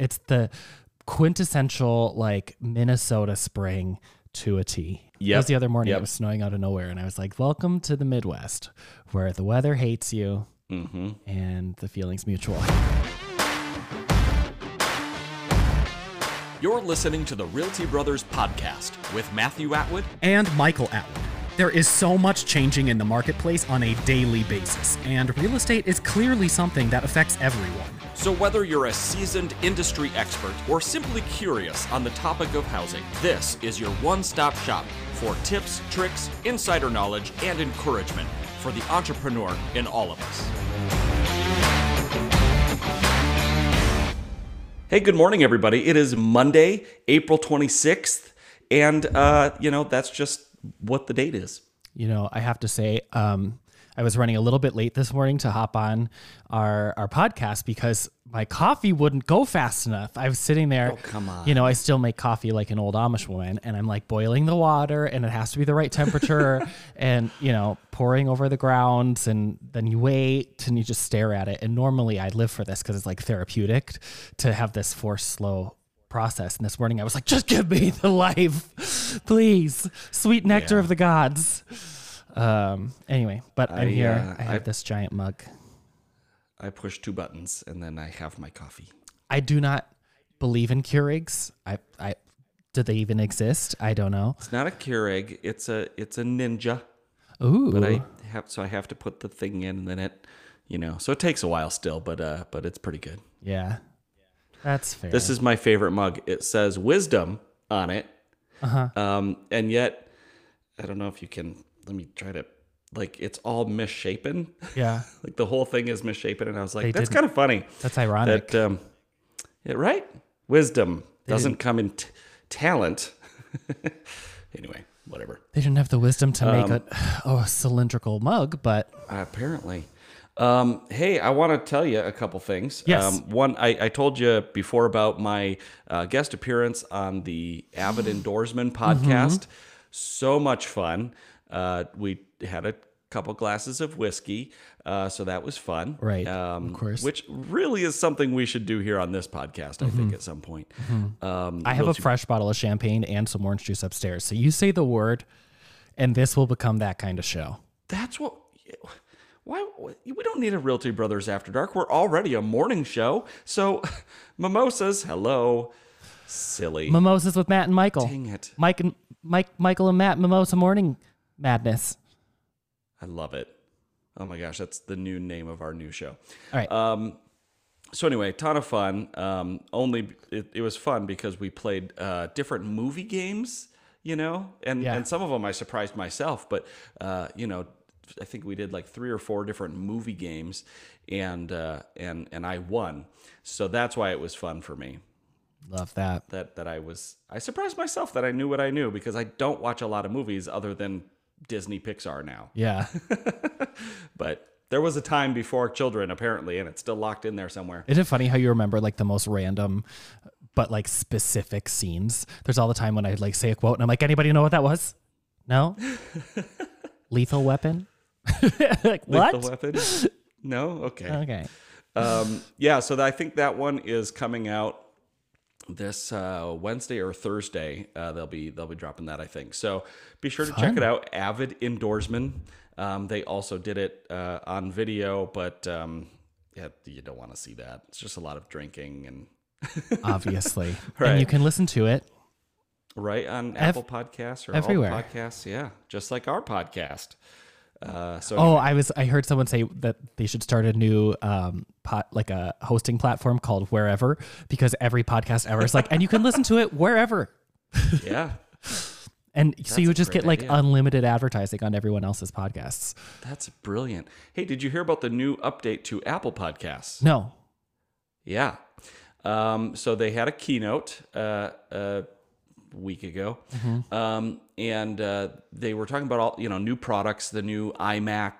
It's the quintessential like Minnesota spring to a T. It was the other morning. Yep. It was snowing out of nowhere, and I was like, "Welcome to the Midwest, where the weather hates you Mm-hmm. and the feeling's mutual." You're listening to the Realty Brothers Podcast with Matthew Atwood and Michael Atwood. There is so much changing in the marketplace on a daily basis, and real estate is clearly something that affects everyone. So, whether you're a seasoned industry expert or simply curious on the topic of housing, this is your one stop shop for tips, tricks, insider knowledge, and encouragement for the entrepreneur in all of us. Hey, good morning, everybody. It is Monday, April 26th, and uh, you know that's just what the date is. You know, I have to say, um, I was running a little bit late this morning to hop on our our podcast because my coffee wouldn't go fast enough. I was sitting there. Oh, come on. You know, I still make coffee like an old Amish woman, and I'm like boiling the water, and it has to be the right temperature, and you know, pouring over the grounds, and then you wait and you just stare at it. And normally, I live for this because it's like therapeutic to have this forced slow process. And this morning, I was like, just give me the life, please, sweet nectar Yeah. of the gods. Um. Anyway, but I'm I, here. uh, I have I- this giant mug. I push two buttons and then I have my coffee. I do not believe in Keurigs. I. I. Do they even exist? I don't know. It's not a Keurig. It's a it's a Ninja. Ooh. But I have so I have to put the thing in and then it, you know, so it takes a while still, but uh, but it's pretty good. yeah. That's fair. This is my favorite mug. It says wisdom on it. Uh-huh. Um, and yet, I don't know if you can. Let me try to. Like it's all misshapen. yeah. like the whole thing is misshapen, and I was like, They that's kind of funny. That's ironic. That um, yeah, right. Wisdom doesn't come in t- talent. anyway, whatever. They didn't have the wisdom to make Um, a oh a cylindrical mug, but Apparently. Um, hey, I want to tell you a couple things. Yes. Um, one, I, I told you before about my uh, guest appearance on the Avid Indoorsman podcast. So much fun. Uh, we had a couple glasses of whiskey, uh, so that was fun. Right, Um, of course. Which really is something we should do here on this podcast, I think, at some point. Um, I have a fresh bottle of champagne and some orange juice upstairs. So you say the word, and this will become that kind of show. That's what. Why we don't need a Realty Brothers After Dark. We're already a morning show. So, mimosas, hello, silly. Mimosas with Matt and Michael. Dang it! Mike and Mike, Michael and Matt, Mimosa Morning Madness. I love it. Oh my gosh, that's the new name of our new show. All right. Um, so anyway, ton of fun. Um, only it, it was fun because we played uh, different movie games, you know, and Yeah. and some of them I surprised myself, but uh, you know, I think we did like three or four different movie games, and uh, and and I won. So that's why it was fun for me. Love that. That that I was I surprised myself that I knew what I knew because I don't watch a lot of movies other than Disney Pixar now. Yeah. But there was a time before children apparently, and it's still locked in there somewhere. Isn't it funny how you remember like the most random but like specific scenes? There's all the time when I like say a quote and I'm like, anybody know what that was? No? Lethal weapon? like what? Lethal Weapon? No? Okay. Okay. Um, yeah, so I think that one is coming out this uh, Wednesday or Thursday. Uh, they'll be they'll be dropping that, I think. So be sure to check it out. Avid Indoorsman. Um, they also did it uh, on video, but um, yeah, you don't want to see that. It's just a lot of drinking and Obviously. Right. And you can listen to it. right on Apple Podcasts or everywhere. all podcasts. Yeah, just like our podcast. Uh, so Oh, I was I heard someone say that they should start a new um pot like a hosting platform called Wherever because every podcast ever is like and you can listen to it wherever. yeah, And so you would just get like idea. unlimited advertising on everyone else's podcasts. that's brilliant. Hey, did you hear about the new update to Apple Podcasts? No. Yeah. Um, so they had a keynote uh, a week ago, um, and uh, they were talking about all you know new products, the new iMac,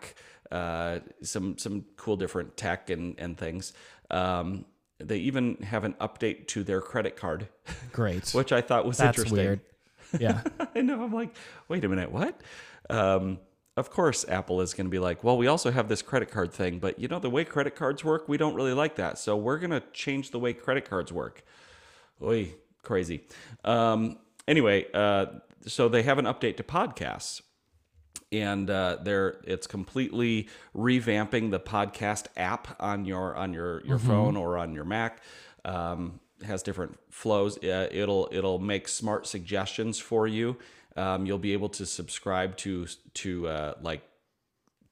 uh, some some cool different tech and and things. Um, they even have an update to their credit card, Great. which I thought was That's interesting. weird. Yeah. I know. I'm like, wait a minute, what? Um, of course Apple is going to be like, well, we also have this credit card thing, but you know the way credit cards work, we don't really like that, so we're going to change the way credit cards work. Oy, crazy. Um, anyway, uh, so they have an update to podcasts and uh, they're it's completely revamping the podcast app on your on your your phone or on your Mac. Um, has different flows. Uh, it'll it'll make smart suggestions for you. Um, you'll be able to subscribe to to uh, like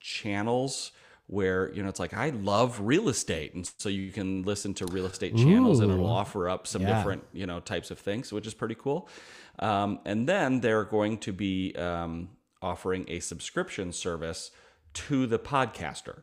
channels where you know it's like I love real estate, and so you can listen to real estate channels, and it'll offer up some Yeah. different you know types of things, which is pretty cool. Um, and then they're going to be um, offering a subscription service to the podcaster.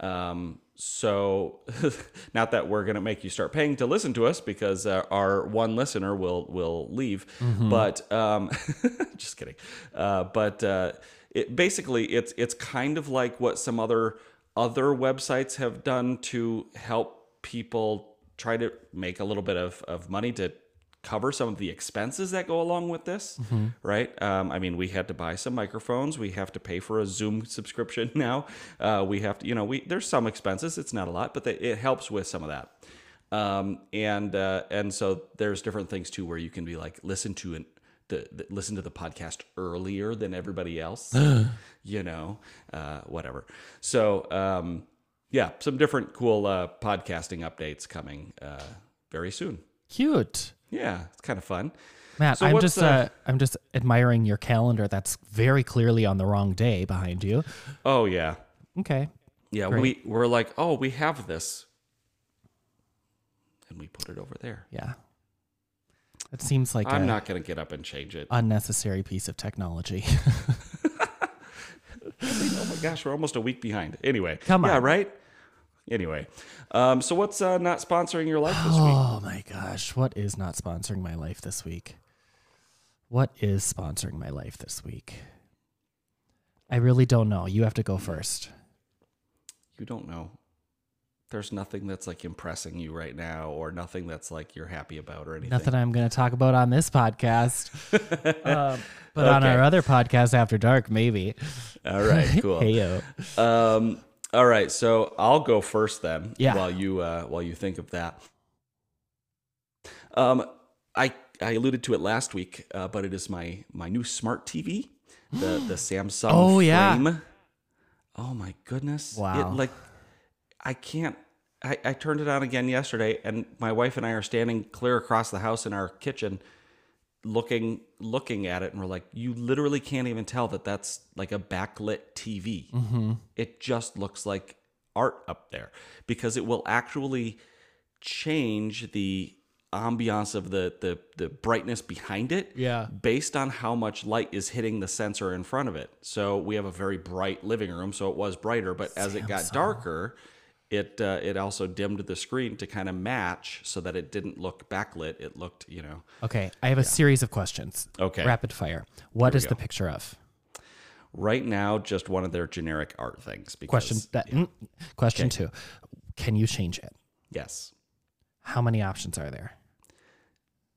Um, so, not that we're going to make you start paying to listen to us because uh, our one listener will will leave, but um, just kidding. Uh, but uh, it basically it's it's kind of like what some other other websites have done to help people try to make a little bit of, of money to cover some of the expenses that go along with this, right? Um, I mean, we had to buy some microphones. We have to pay for a Zoom subscription now. Uh, we have to, you know, we there's some expenses. It's not a lot, but they, it helps with some of that. Um, and uh, and so there's different things too where you can be like listen to an the, the listen to the podcast earlier than everybody else, you know, uh, whatever. So um, yeah, some different cool uh, podcasting updates coming uh, very soon. Cute. Yeah, it's kind of fun. Matt, So I'm just uh, uh, I'm just admiring your calendar. That's very clearly on the wrong day behind you. Oh yeah, Okay. yeah. Great. We we're like, oh, we have this, and we put it over there. Yeah. It seems like I'm a not gonna get up and change it. unnecessary piece of technology. oh my gosh, we're almost a week behind. Anyway, Come yeah, on. right. Anyway, um, so what's uh, not sponsoring your life this week? oh my gosh, what is not sponsoring my life this week? What is sponsoring my life this week? I really don't know. You have to go first. You don't know. There's nothing that's like impressing you right now, or nothing that's like you're happy about, or anything. Nothing I'm going to talk about on this podcast. um, but on our other podcast after dark, maybe. All right, cool. Heyo. Um, all right, so I'll go first then. Yeah. While you uh, while you think of that. Um, I I alluded to it last week, uh, but it is my my new smart TV, the the Samsung. Oh, yeah. Oh my goodness! Wow. It, like, I can't. I, I turned it on again yesterday, and my wife and I are standing clear across the house in our kitchen, looking looking at it, and we're like, you literally can't even tell that that's like a backlit TV. Mm-hmm. It just looks like art up there because it will actually change the ambiance of the the the brightness behind it Yeah. based on how much light is hitting the sensor in front of it. So we have a very bright living room, so it was brighter, but as it got darker, it uh, it also dimmed the screen to kind of match so that it didn't look backlit. It looked, you know, Okay. I have a series of questions. Okay. Rapid fire. What is is the picture of? right now just one of their generic art things. Because, Question that, mm, question two. Can you change it? yes, How many options are there?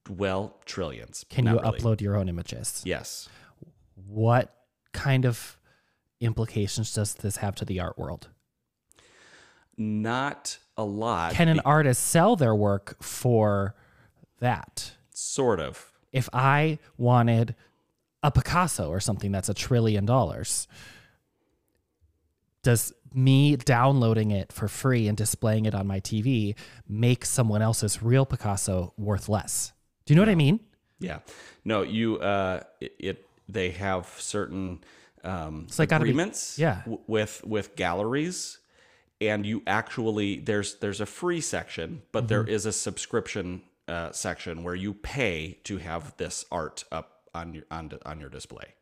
well, trillions. Can you really. upload your own images? Yes. What kind of implications does this have to the art world? Not a lot. Can an artist sell their work for that? sort of. If I wanted a Picasso or something that's a trillion dollars, does me downloading it for free and displaying it on my TV make someone else's real Picasso worth less? Do you know what I mean? Yeah. No, you uh it, it they have certain um like gotta be- agreements yeah. w- with with galleries and you actually there's there's a free section, but there Mm-hmm. is a subscription uh section where you pay to have this art up on your on on your display.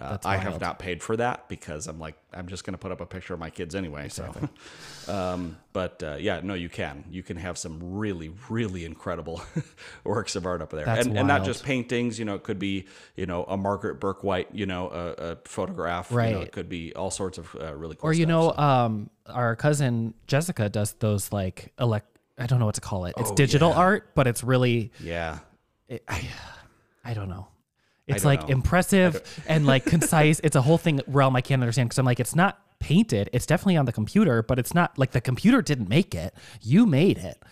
Uh, I have not paid for that because I'm like I'm just going to put up a picture of my kids anyway. So, um, but uh, yeah, no, you can. You can have some really, really incredible works of art up there, and, and not just paintings. You know, it could be you know a Margaret Bourke-White, you know, a, a photograph. You know, Right. it could be all sorts of uh, really cool. Or you stuff, know, so. um, our cousin Jessica does those like elect. I don't know what to call it. It's Oh, digital yeah. art, but it's really yeah, it, I, I don't know. It's like know. impressive and like concise. It's a whole thing realm I can't understand because I'm like, it's not painted. It's definitely on the computer, but it's not like the computer didn't make it. You made it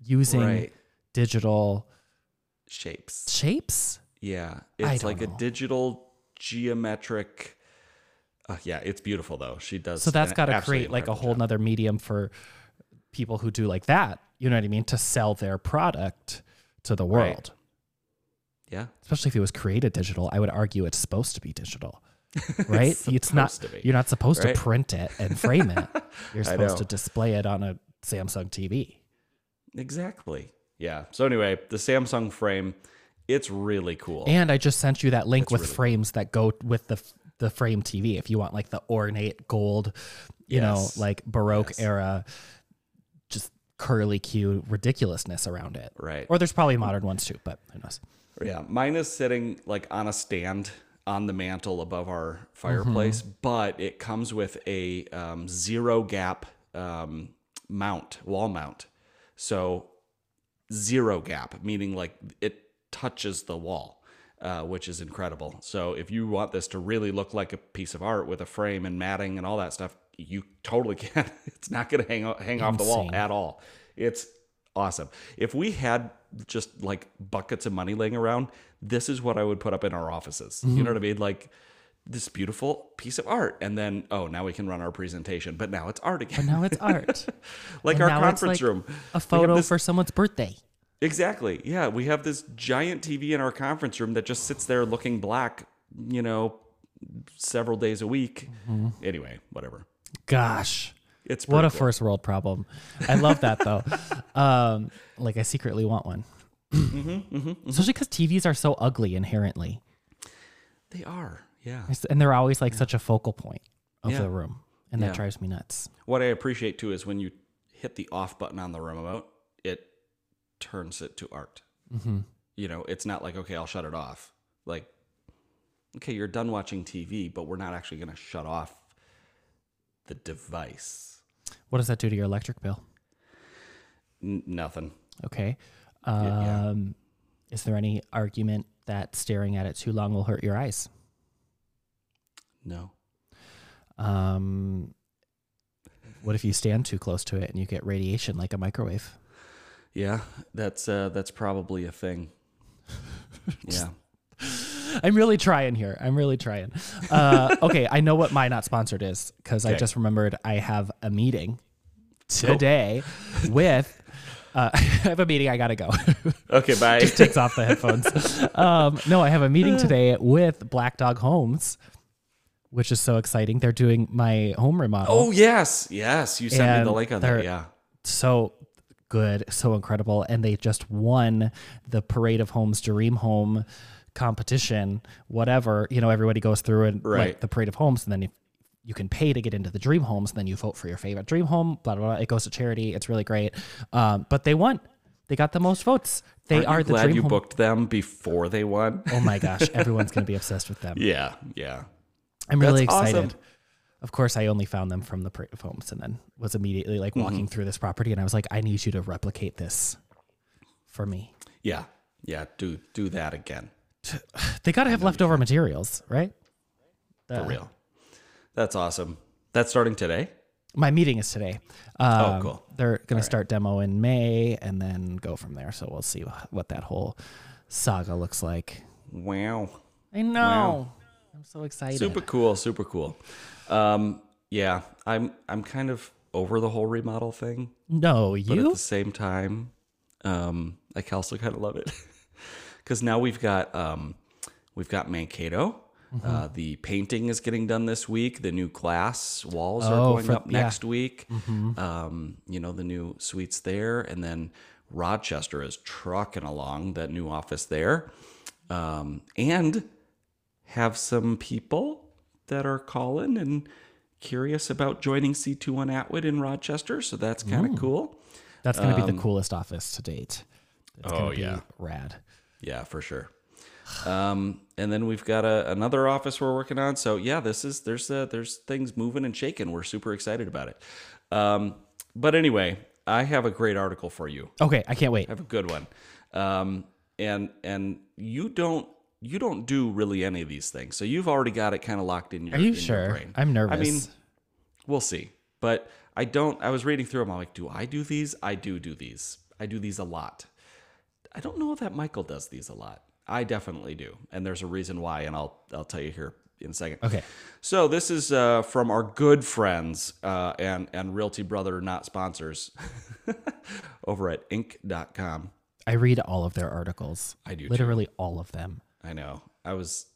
using Right. digital Shapes. shapes. Yeah, it's like a digital geometric. Uh, yeah, it's beautiful though. She does. So that's got to create like a whole job. nother medium for people who do like that. You know what I mean? To sell their product to the Right. Yeah, Especially if it was created digital, I would argue it's supposed to be digital. Right? it's, not to be, you're not supposed right? to print it and frame it. You're supposed to display it on a Samsung TV. exactly. Yeah. So anyway, the Samsung frame, it's really cool. And I just sent you that link with really cool. frames that go with the the frame TV if you want like the ornate gold, you know, like baroque Yes. era just curly Q ridiculousness around it. Right. Or there's probably modern ones too, but who knows. Yeah, mine is sitting like on a stand on the mantle above our fireplace, Mm-hmm. but it comes with a um, zero gap um, mount, wall mount. So zero gap, meaning like it touches the wall, uh, which is incredible. So if you want this to really look like a piece of art with a frame and matting and all that stuff, you totally can. It's not going to hang hang off the wall at all. It's awesome. If we had just like buckets of money laying around, this is what I would put up in our offices. You know what I mean? Like this beautiful piece of art. And then, oh, now we can run our presentation, but now it's art again. But now it's art. like And our conference like room. A photo this- for someone's birthday. Exactly. Yeah. We have this giant TV in our conference room that just sits there looking black, you know, several days a week. Mm-hmm. Anyway, whatever. Gosh. It's What a cool. first world problem. I love that though. um, like I secretly want one. Mm-hmm, Especially because TVs are so ugly inherently. They are. Yeah. And they're always like such a focal point of Yeah. the room. And that Yeah. drives me nuts. What I appreciate too is when you hit the off button on the remote, it turns it to art. Mm-hmm. You know, it's not like, okay, I'll shut it off. Like, okay, you're done watching TV, but we're not actually going to shut off the device. What does that do to your electric bill? N- nothing. Okay. Um, yeah. Is there any argument that staring at it too long will hurt your eyes? No. Um, what if you stand too close to it and you get radiation like a microwave? Yeah, that's uh, that's probably a thing. yeah. I'm really trying here. I'm really trying. Uh, okay, I know what my not sponsored is because I just remembered I have a meeting today with. Uh, I have a meeting. I gotta go. Okay. Bye. just Takes off the headphones. Um, no, I have a meeting today with Black Dog Homes, which is so exciting. They're doing my home remodel. oh yes, yes. You sent me the link on that. Yeah. so good, so incredible. And they just won the Parade of Homes Dream Home competition, whatever. You know, everybody goes through and like Right. the Parade of Homes, and then if you can pay to get into the dream homes, and then you vote for your favorite dream home, blah, blah, blah. It goes to charity. It's really great. Um, but they won. They got the most votes. They Aren't are you the glad dream you home. booked them before they won. Oh my gosh, everyone's going to be obsessed with them. yeah. Yeah. I'm really excited. awesome. Of course, I only found them from the Parade of Homes and then was immediately like walking Mm-hmm. through this property. And I was like, I need you to replicate this for me. Yeah. Yeah. Do do that again. They got to have leftover materials, right? For real. That's awesome. That's starting today. My meeting is today. Um, Oh, cool. They're going to start demo in May and then go from there. So we'll see what that whole saga looks like. Wow. I know. I'm so excited. Super cool. Super cool. Um, yeah, I'm I'm kind of over the whole remodel thing, No, you. but at the same time, um, I also kind of love it because now we've got um, we've got Mankato. Mm-hmm. Uh, the painting is getting done this week. The new glass walls are Oh, going for- up yeah. Mm-hmm. next week. Um, you know the new suites there, and then Rochester is trucking along that new office there, um, and have some people that are calling and curious about joining C21 Atwood in Rochester. So that's kind of cool. That's going to be the coolest office to date. It's Um, oh, gonna be yeah. rad. Yeah, for sure. Um, and then we've got a, another office we're working on. So yeah, this is there's uh, there's things moving and shaking. We're super excited about it. Um, but anyway, I have a great article for you. Okay, I can't wait. I have a good one. Um, and and you don't you don't do really any of these things, so you've already got it kind of locked in your. Are you sure? brain. I'm nervous. I mean, we'll see. But I don't. I was reading through them. I'm like, do I do these? I do do these. I do these a lot. I don't know that Michael does these a lot. I definitely do, and there's a reason why, and I'll I'll tell you here in a second. Okay. So this is uh, from our good friends uh, and and Realty Brother, not sponsors, over at Inc.com. I read all of their articles. I do too. Literally all of them. I know. I was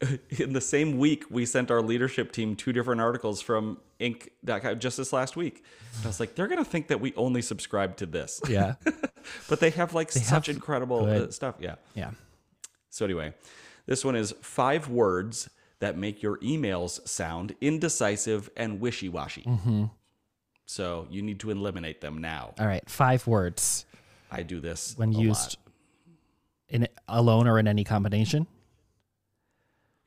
in the same week we sent our leadership team two different articles from Inc.com just this last week. And I was like, they're gonna think that we only subscribe to this, Yeah. but they have like such have incredible uh, good- stuff. Yeah. yeah. So anyway, this one is five words that make your emails sound indecisive and wishy-washy. Mm-hmm. So you need to eliminate them now. All right. Five words I do this when used lot. in alone or in any combination.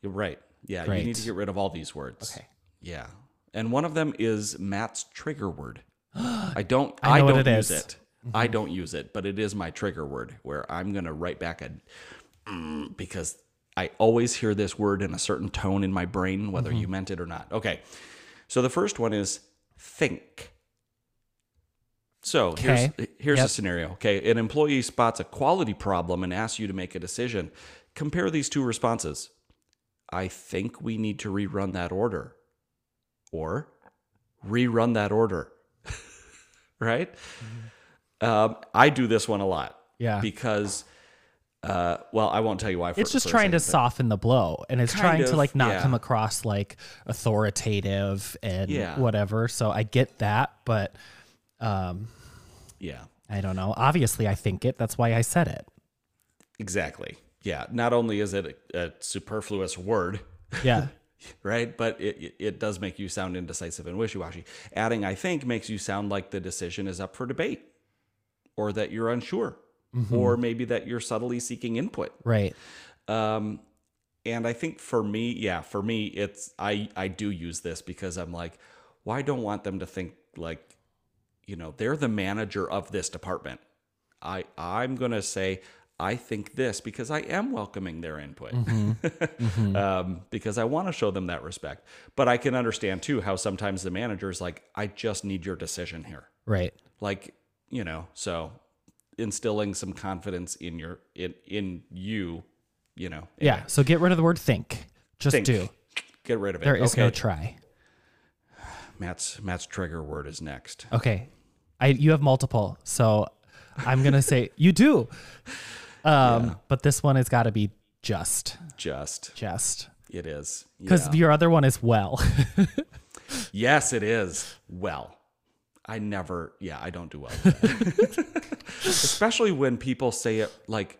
Right. Yeah, you need to get rid of all these words. Okay. Yeah. And one of them is Matt's trigger word. I don't I I, don't it use is. it. I don't use it, but it is my trigger word where I'm going to write back a mm, because I always hear this word in a certain tone in my brain whether you meant it or not. Okay. So the first one is think. So here's here's Yep. a scenario. Okay, an employee spots a quality problem and asks you to make a decision. Compare these two responses. I think we need to rerun that order. Or rerun that order. right? Um, I do this one a lot. Yeah. Because, uh, well, I won't tell you why. For, It's just trying to soften the blow and it's trying to like not yeah. come across like authoritative and Yeah. whatever. So I get that, but um but- Yeah, I don't know. Obviously I think it. That's why I said it. exactly. Yeah. Not only is it a, a superfluous word, Yeah. right? But it, it- does make you sound indecisive and wishy washy. Adding, I think, makes you sound like the decision is up for debate or that you're unsure or maybe that you're subtly seeking input. right. Um, and I think for me, yeah, for me, it's I I do use this because I'm like, well, I don't want them to think like, you know, they're the manager of this department. I I'm gonna say I think this because I am welcoming their input um, because I want to show them that respect. But I can understand too how sometimes the manager is like, I just need your decision here Right. like you know so instilling some confidence in your in in you you know Yeah. So get rid of the word think. Just Think. do. get rid of it There is okay no try. matt's matt's trigger word is next Okay. I you have multiple. So I'm going to say you do. Um but this one has got to be just just just it is cuz Yeah. your other one is well. yes it is well i never yeah i don't do well especially when people say it like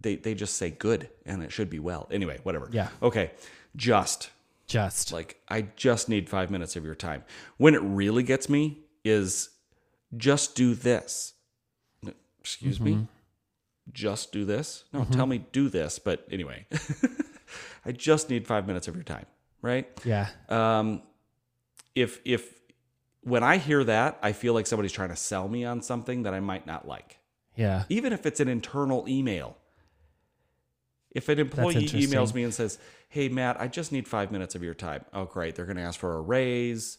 they they just say good and it should be well anyway whatever Yeah. okay just just. Like, I just need five minutes of your time. When it really gets me is just do this. Excuse me? Just do this? No, tell me do this. But anyway, I just need five minutes of your time, right? yeah. Um, if, if, when I hear that, I feel like somebody's trying to sell me on something that I might not like, Yeah. even if it's an internal email. If an employee emails me and says, "Hey Matt, I just need five minutes of your time," oh great, they're going to ask for a raise,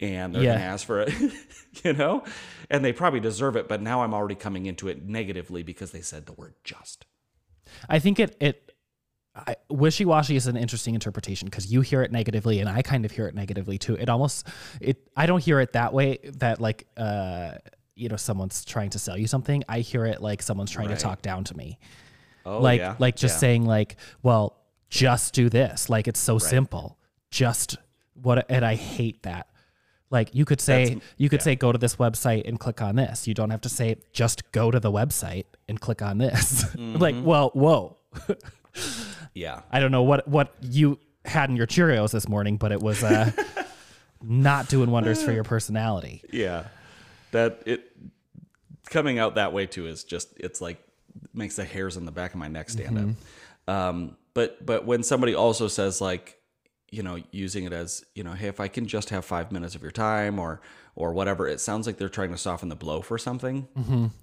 and they're Yeah. going to ask for it, you know, and they probably deserve it. But now I'm already coming into it negatively because they said the word "just." I think it it I, wishy-washy is an interesting interpretation because you hear it negatively and I kind of hear it negatively too. It almost it I don't hear it that way that like uh you know someone's trying to sell you something. I hear it like someone's trying Right. to talk down to me. Oh, like yeah, like just yeah. saying like, well, just do this. Like it's so simple. Just what and I hate that. Like you could say That's- you could yeah. say go to this website and click on this. You don't have to say just go to the website and click on this. like, Mm-hmm. well, whoa. yeah, I don't know what what you had in your Cheerios this morning, but it was uh, not doing wonders for your personality. yeah, that it coming out that way too is just it's like makes the hairs on the back of my neck stand up. Um, but but when somebody also says like you know using it as you know hey if I can just have five minutes of your time or or whatever it sounds like they're trying to soften the blow for something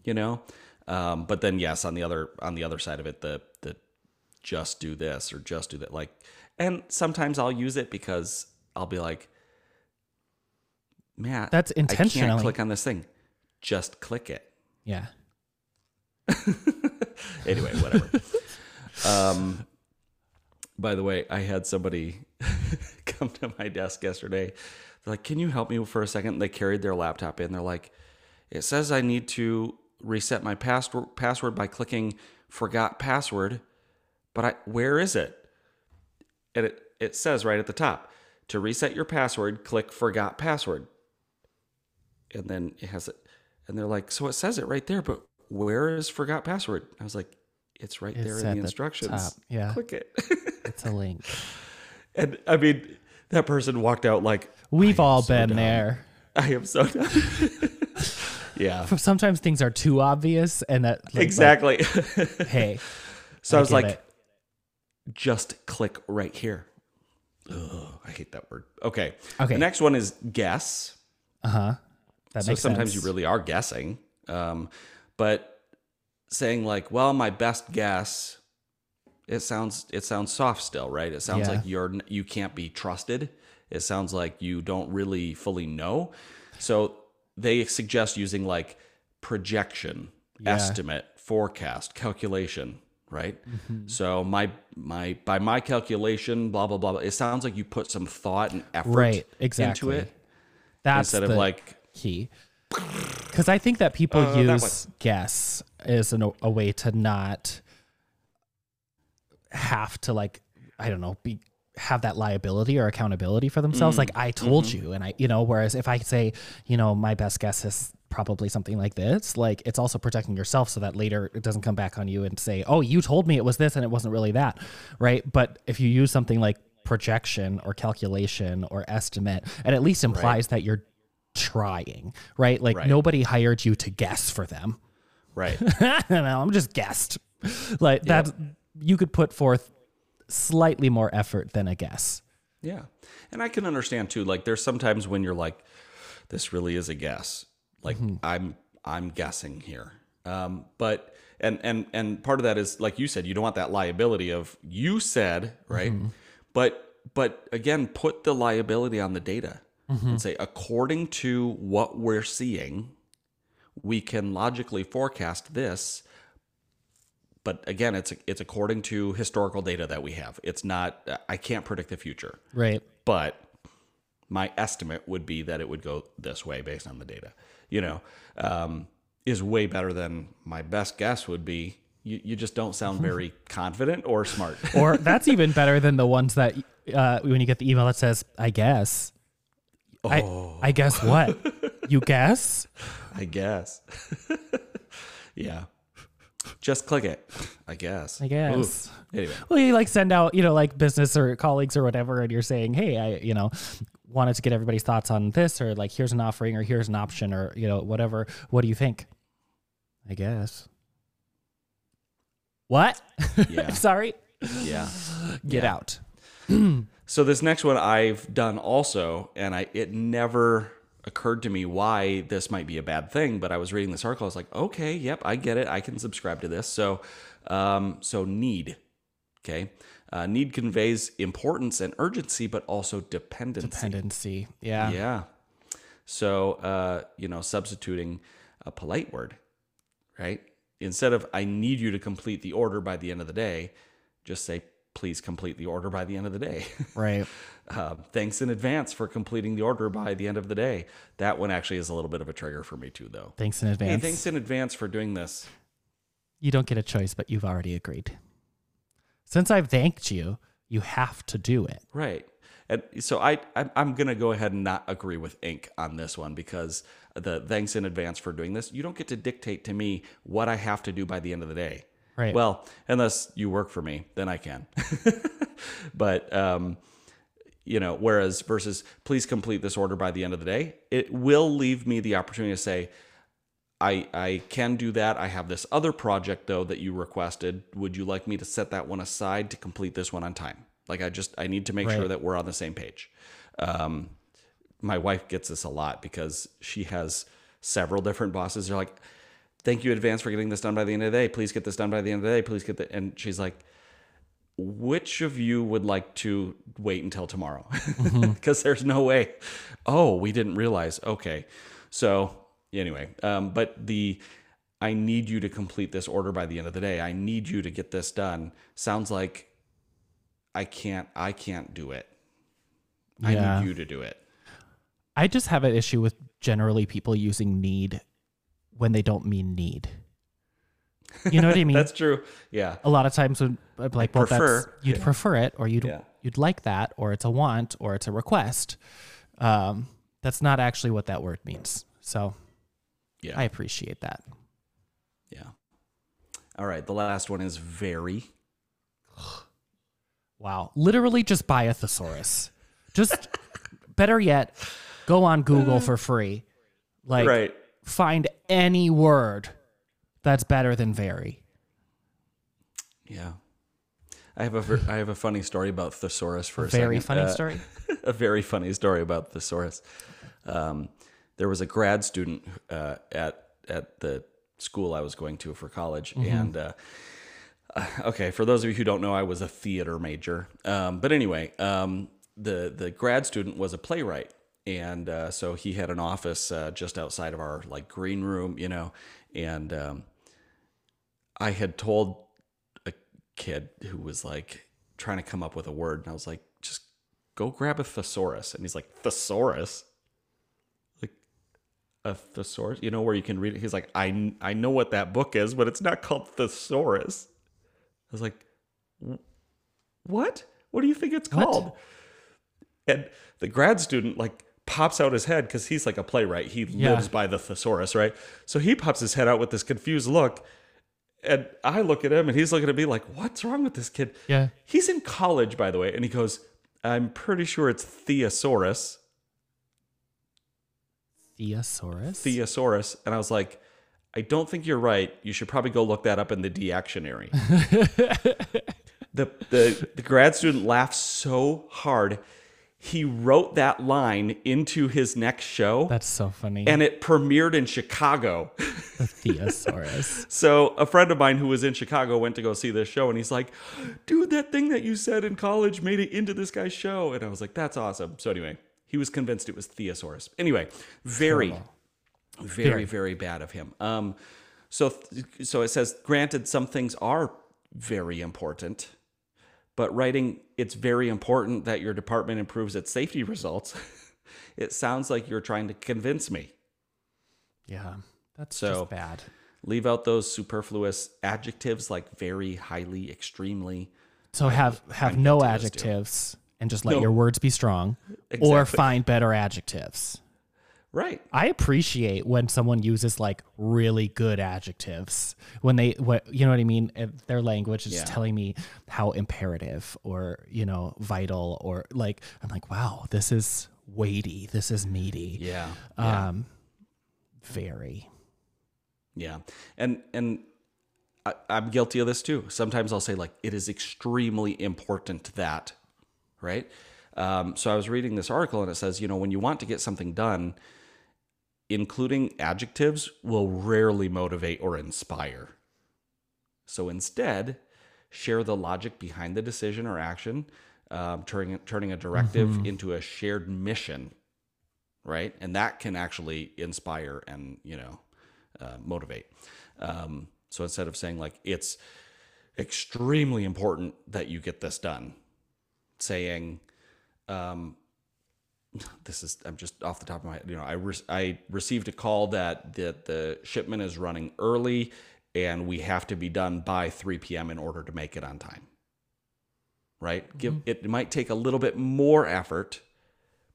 you know um, but then yes on the other on the other side of it the the just do this or just do that. Like, and sometimes I'll use it because I'll be like, Matt, That's I can't click on this thing. Just click it. Yeah. anyway, whatever. um, by the way, I had somebody come to my desk yesterday. They're like, "Can you help me for a second? They carried their laptop in. They're like, "It says I need to reset my password password by clicking forgot password, but I where is it?" And it it says right at the top, "To reset your password, click forgot password." And then it has it, and they're like, "So it says it right there, but where is forgot password?" I was like, "It's right there in the instructions. yeah. click it." It's a link. and I mean, that person walked out like, We've all so been dumb. there. I am so done. yeah, Sometimes things are too obvious, and that like, exactly. like, hey, so I, was like, it. just click right here. Ugh, I hate that word. Okay. Okay. The next one is guess. uh huh. That so sometimes sense. you really are guessing. Um, but saying like, well, my best guess, it sounds it sounds soft still, right? It sounds Yeah. like you're you can't be trusted. It sounds like you don't really fully know. So they suggest using like projection, Yeah. estimate, forecast, calculation, right? Mm-hmm. So my my by my calculation, blah blah blah. blah. It sounds like you put some thought and effort Right, exactly. into it That's instead the of like key. Because I think that people Uh, that use guess as an, a way to not have to like I don't know be have that liability or accountability for themselves. Mm, like I mm-hmm. told you, and I you know. Whereas if I say you know my best guess is probably something like this, like it's also protecting yourself so that later it doesn't come back on you and say oh you told me it was this and it wasn't really that, right? But if you use something like projection or calculation or estimate, it at least implies that you're trying, right? Like Right. nobody hired you to guess for them. Right. I don't know, I'm just guessed. Like that you could put forth slightly more effort than a guess. Yeah. And I can understand too, like there's sometimes when you're like, this really is a guess. Like mm-hmm. I'm I'm guessing here. Um, but and and and part of that is like you said, you don't want that liability of you said, right? Mm-hmm. But but again, put the liability on the data mm-hmm. and say, according to what we're seeing, we can logically forecast this but again it's it's according to historical data that we have it's not i can't predict the future Right. but my estimate would be that it would go this way based on the data you know um, is way better than my best guess would be you, you just don't sound very confident or smart Or that's even better than the ones that uh, when you get the email that says, I guess. I, I guess what? you guess? I guess yeah just click it i guess I guess. Ooh. anyway Well, you like send out, you know, like business or colleagues or whatever, and you're saying, hey, I, you know, wanted to get everybody's thoughts on this, or like, here's an offering, or here's an option, or, you know, whatever. What do you think? I guess. What? Yeah. Sorry. yeah Get Yeah. out. So this next one I've done also, and I it never occurred to me why this might be a bad thing. But I was reading this article, I was like, okay, yep, I get it. I can subscribe to this. So, um, so need, okay, uh, need conveys importance and urgency, but also dependency. Dependency. Yeah. Yeah. So, uh, you know, substituting a polite word, right? Instead of I need you to complete the order by the end of the day, just say please complete the order by the end of the day. Right. uh, thanks in advance for completing the order by the end of the day. That one actually is a little bit of a trigger for me too, though. Thanks in Hey, advance. thanks in advance for doing this. You don't get a choice, but you've already agreed. Since I've thanked you, you have to do it. Right. And so I, I'm, I'm going to go ahead and not agree with Inc on this one because the thanks in advance for doing this. You don't get to dictate to me what I have to do by the end of the day. Right. Well, unless you work for me, then I can. but, um, you know, whereas versus please complete this order by the end of the day, it will leave me the opportunity to say, I, I can do that. I have this other project though that you requested. Would you like me to set that one aside to complete this one on time? Like I just I need to make sure that we're on the same page. Um, my wife gets this a lot because she has several different bosses. They're like, "Thank you in advance for getting this done by the end of the day. Please get this done by the end of the day. Please get the." And she's like, which of you would like to wait until tomorrow? Because there's no way. Oh, we didn't realize. Okay. So, anyway, um, but the I need you to complete this order by the end of the day. I need you to get this done. Sounds like I can't I can't do it. I Yeah. need you to do it. I just have an issue with generally people using need when they don't mean need. You know what I mean? That's true. Yeah. a lot of times when I'm like, well, prefer, that's, you'd yeah. prefer it, or you'd Yeah. you'd like that, or it's a want, or it's a request. Um, that's not actually what that word means. So Yeah. I appreciate that. yeah. All right, the last one is very. Wow, literally just buy a thesaurus. Just better yet, go on Google for free. Like right. Find any word that's better than very. Yeah. I have a ver- I have a funny story about thesaurus for a Very second. funny Uh, story. a very funny story about thesaurus. Um, there was a grad student uh, at at the school I was going to for college, and uh, uh, okay, for those of you who don't know, I was a theater major. Um, but anyway, um, the the grad student was a playwright, and uh, so he had an office uh, just outside of our like green room, you know, and um, I had told a kid who was like trying to come up with a word, and I was like, just go grab a thesaurus. And he's like, thesaurus? Like, a thesaurus? You know, where you can read it? He's like, I, I know what that book is, but it's not called thesaurus. I was like, what? What do you think it's called? And the grad student, like, pops out his head because he's like a playwright. He Yeah. lives by the thesaurus, right? So he pops his head out with this confused look. And I look at him and he's looking at me like, what's wrong with this kid? Yeah. He's in college, by the way. And he goes, I'm pretty sure it's Theosaurus. Thesaurus. Theosaurus. And I was like, I don't think you're right. You should probably go look that up in the dictionary. the, the, the grad student laughed so hard. He wrote that line into his next show. That's so funny. and it premiered in Chicago. the thesaurus. So a friend of mine who was in Chicago went to go see this show, and he's like, "Dude, that thing that you said in college made it into this guy's show." And I was like, "That's awesome." So anyway, he was convinced it was Theosaurus. Anyway, very, very, very bad of him. Um, so so it says, granted, some things are very important, but writing it's very important that your department improves its safety results. it sounds like you're trying to convince me. Yeah. That's So- just bad. Leave out those superfluous adjectives like very, highly, extremely. So have have no this, too. adjectives and just let No. your words be strong or find better adjectives. Right. I appreciate when someone uses like really good adjectives when they what you know what I mean If their language is Yeah. telling me how imperative or you know vital or like I'm like wow this is weighty this is meaty Yeah. um very Yeah. And and I, I'm guilty of this too. Sometimes I'll say like it is extremely important that, right? Um, so I was reading this article and it says, you know, when you want to get something done, including adjectives will rarely motivate or inspire. So instead, share the logic behind the decision or action, um, turning turning a directive into a shared mission, right? And that can actually inspire and you know uh, motivate. Um, so instead of saying like it's extremely important that you get this done, saying um, this is I'm just off the top of my head. You know, I re- I received a call that that the shipment is running early and we have to be done by 3 p.m. in order to make it on time. Right? Give it might take a little bit more effort,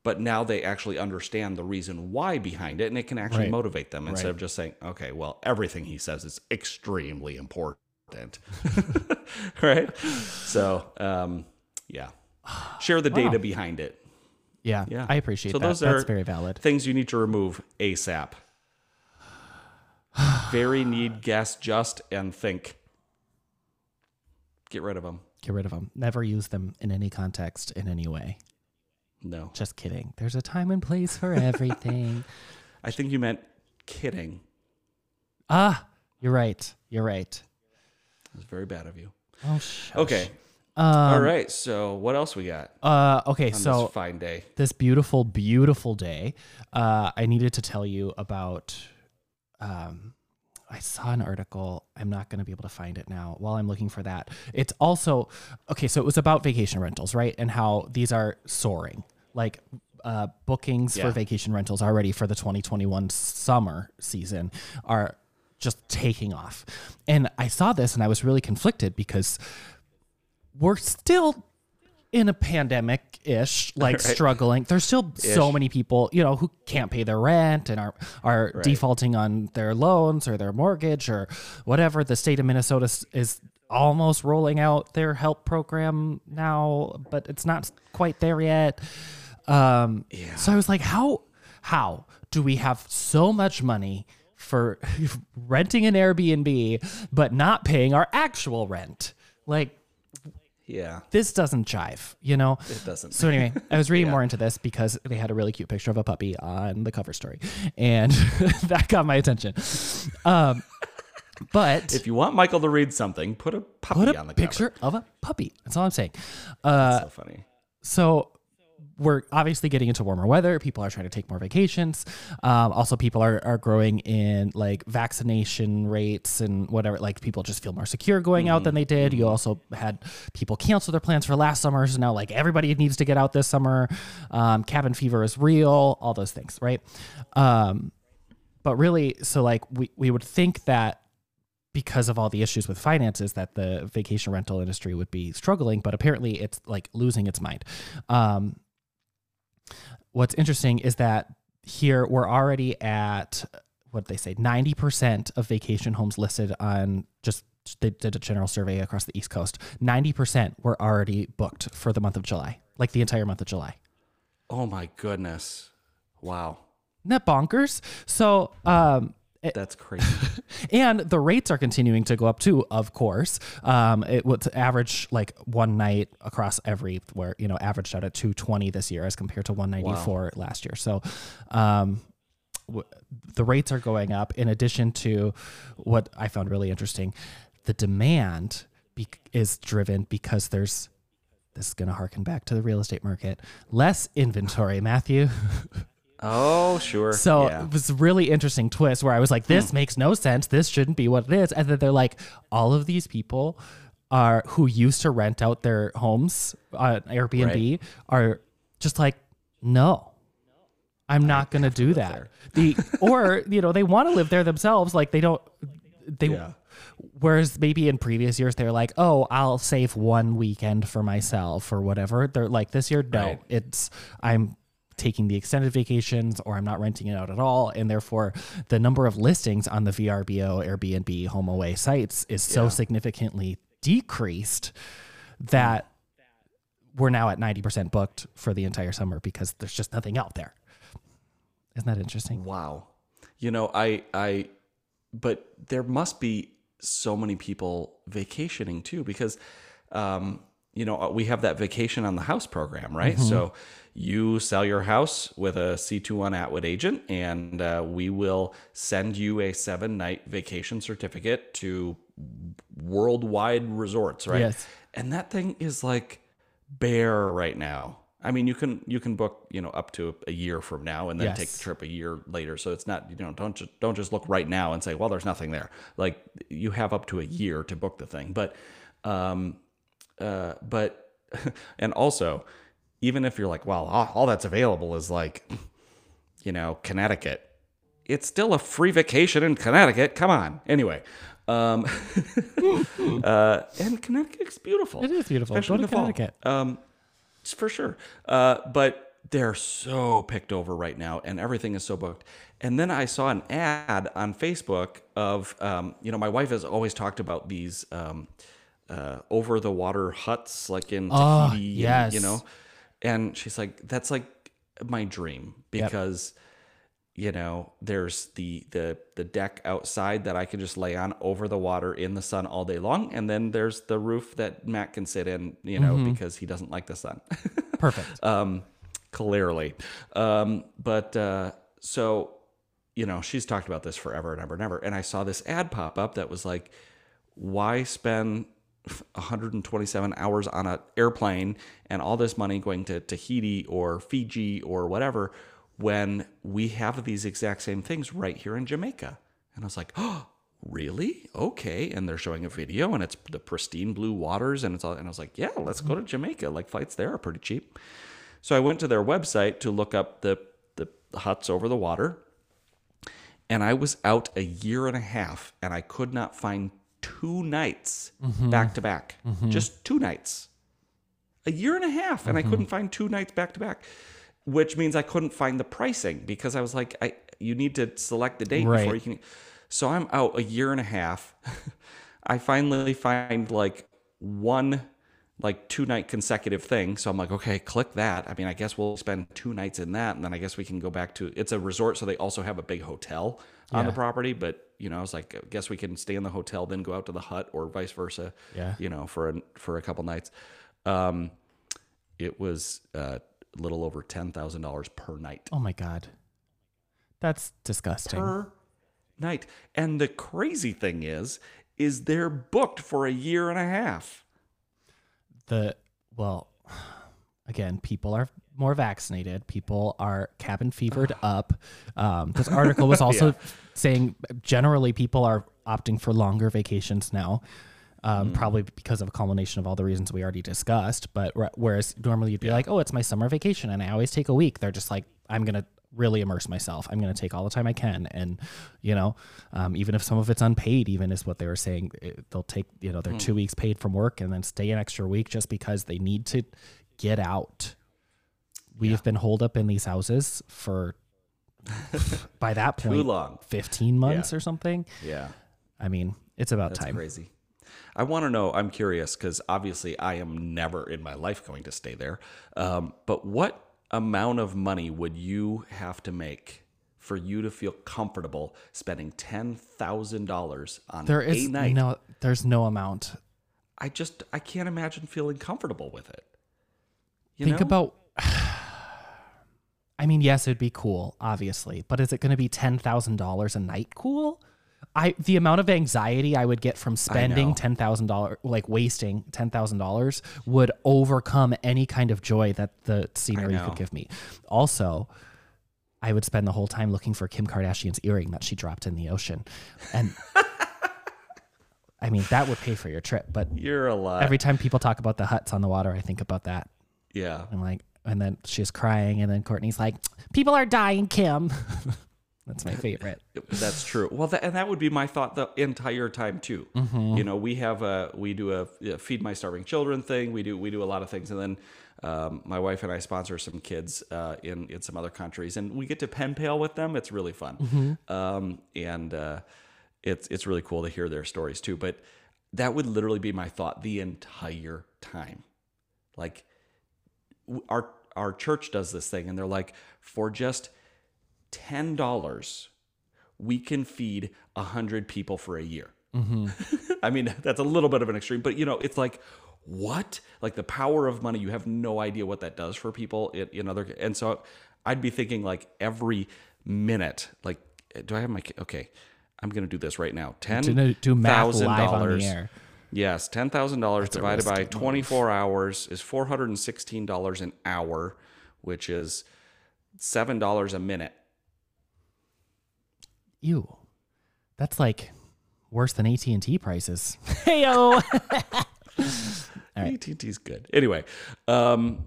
but now they actually understand the reason why behind it and it can actually Right. motivate them instead Right. of just saying, "Okay, well, everything he says is extremely important." right? So, um yeah. Share the data behind it. Yeah, Yeah. I appreciate So that those that's are very valid Things you need to remove ASAP. Very need, guess, just, and think. Get rid of them. get rid of them never use them in any context in any way No. just kidding there's a time and place for everything I think you meant kidding. ah you're right you're right It was very bad of you. oh shush. Okay. All right. So what else we got Uh, okay, so this fine day? this beautiful, beautiful day, uh, I needed to tell you about. Um, I saw an article. I'm not going to be able to find it now while I'm looking for that. It's also okay. So it was about vacation rentals, right? And how these are soaring. Like uh, bookings Yeah. for vacation rentals already for the 2021 summer season are just taking off. And I saw this and I was really conflicted because we're still in a pandemic ish, like struggling. There's still so many people, you know, who can't pay their rent and are are defaulting on their loans or their mortgage or whatever. The state of Minnesota is almost rolling out their help program now, but it's not quite there yet. Um, So I was like, how how do we have so much money for renting an Airbnb but not paying our actual rent? Like Yeah. this doesn't jive, you know? It doesn't. So anyway, I was reading more into this because they had a really cute picture of a puppy on the cover story, and that got my attention. Um, but If you want Michael to read something, put a puppy put on a the picture of a puppy. That's all I'm saying. Uh, cover. So funny. so we're obviously getting into warmer weather. People are trying to take more vacations. Um, also, people are, are growing in like vaccination rates and whatever. Like people just feel more secure going out than they did. You also had people cancel their plans for last summer. So now like everybody needs to get out this summer. Um, cabin fever is real. All those things, right? Um, but really, so like we we would think that because of all the issues with finances that the vacation rental industry would be struggling, but apparently it's like losing its mind. Um, what's interesting is that here we're already at what they say 90% of vacation homes listed on just they did a general survey across the east coast 90% were already booked for the month of july like the entire month of july Oh my goodness. Wow. isn't that bonkers so um That's crazy. and the rates are continuing to go up too of course. Um it was average like one night across everywhere you know averaged out at 220 this year as compared to 194 last year. So um w- the rates are going up. In addition to what i found really interesting the demand be- is driven because there's this is going to harken back to the real estate market less inventory matthew oh, sure. so yeah. it was a really interesting twist where I was like, this makes no sense. This shouldn't be what it is. And then they're like, all of these people are who used to rent out their homes on Airbnb are just like, no. I'm not going to do that. The or you know they want to live there themselves. Like they don't. They Yeah. whereas maybe in previous years they're like, oh, I'll save one weekend for myself or whatever. They're like this year, no, Right. it's I'm taking the extended vacations or I'm not renting it out at all, and therefore the number of listings on the VRBO, Airbnb, HomeAway sites is so Yeah. significantly decreased that we're now at 90% booked for the entire summer because there's just nothing out there. Isn't that interesting? Wow. You know, I I but there must be so many people vacationing too because um you know, we have that vacation on the house program, right? So you sell your house with a C21 Atwood agent, and uh, we will send you a seven night vacation certificate to worldwide resorts, right? Yes. And that thing is like bare right now. I mean, you can you can book you know up to a year from now, and then take the trip a year later. So it's not you know don't just don't just look right now and say well there's nothing there. Like you have up to a year to book the thing. But um uh but and also even if you're like well all, all that's available is like you know Connecticut. It's still a free vacation in Connecticut. Come on. Anyway, um, uh, and Connecticut's beautiful. It is beautiful. especially Go in the fall. Um, for sure. Uh, but they're so picked over right now, and everything is so booked. And then I saw an ad on Facebook of, um, you know, my wife has always talked about these um, uh, over the water huts, like in Oh, Tahiti, and, yes. you know. And she's like, that's like my dream because you know there's the the the deck outside that i can just lay on over the water in the sun all day long. And then there's the roof that matt can sit in you know because he doesn't like the sun. Perfect. um clearly. Um but uh so you know she's talked about this forever and ever and ever. And i saw this ad pop up that was like why spend 127 hours on an airplane and all this money going to Tahiti or Fiji or whatever when we have these exact same things right here in Jamaica. And I was like, oh, really? Okay. And they're showing a video and it's the pristine blue waters and it's all, and I was like, yeah, let's go to Jamaica. Like flights there are pretty cheap. So I went to their website to look up the, the huts over the water. And I was out a year and a half and I could not find two nights mm-hmm. back to back. Mm-hmm. Just two nights. A year and a half. And I mm-hmm. couldn't find two nights back to back, which means I couldn't find the pricing because I was like, I you need to select the date Right. before you can. So I'm out a year and a half. I finally find like one like two night consecutive thing. So I'm like, okay, click that. I mean, I guess we'll spend two nights in that, and then I guess we can go back to it's a resort, so they also have a big hotel on the property. But you know, I was like, I guess we can stay in the hotel, then go out to the hut, or vice versa. Yeah. You know, for a for a couple nights. Um, it was uh, a little over ten thousand dollars per night. Oh my god. That's disgusting. Per night. And the crazy thing is, is they're booked for a year and a half. The well again people are more vaccinated. People are cabin fevered up. Um, this article was also saying generally people are opting for longer vacations now um, probably because of a culmination of all the reasons we already discussed but wh- whereas normally you'd be like oh it's my summer vacation and i always take a week. They're just like i'm gonna really immerse myself i'm gonna take all the time i can and you know um, even if some of it's unpaid even is what they were saying it- they'll take you know their two weeks paid from work and then stay an extra week just because they need to get out we have been holed up in these houses for by that point Too long. 15 months or something Yeah. i mean it's about That's time crazy. I want to know. I'm curious because obviously I am never in my life going to stay there. Um, but what amount of money would you have to make for you to feel comfortable spending ten thousand dollars on there a is night? no there's no amount I just I can't imagine feeling comfortable with it. You think know? about i mean yes it'd be cool obviously but is it going to be $10000 a night cool i the amount of anxiety i would get from spending $10000 like wasting $10000 would overcome any kind of joy that the scenery could give me also I would spend the whole time looking for Kim Kardashian's earring that she dropped in the ocean. And I mean, that would pay for your trip. But you're a lot. every time people talk about the huts on the water, I think about that. yeah. I'm like, and then she's crying, and then Kourtney's like, "People are dying, Kim." That's my favorite. That's true. Well, that, and that would be my thought the entire time too. Mm-hmm. You know, we have a we do a, a feed my starving children thing. We do we do a lot of things, and then um, my wife and I sponsor some kids uh, in in some other countries, and we get to pen pal with them. It's really fun, Mm-hmm. um, and uh, it's it's really cool to hear their stories too. But that would literally be my thought the entire time. Like our our church does this thing, and they're like, for just ten dollars, we can feed a hundred people for a year. Mm-hmm. I mean, that's a little bit of an extreme, but you know, it's like what? Like the power of money. You have no idea what that does for people in, in other. And so, I'd be thinking like every minute, like, do I have my? Okay, I'm gonna do this right now. Ten Do, do math thousand live on dollars. Yes, ten thousand dollars divided by twenty four hours is four hundred and sixteen dollars an hour, which is seven dollars a minute. Ew, that's like worse than AT and T prices. Heyo. AT&T's good. Anyway, um,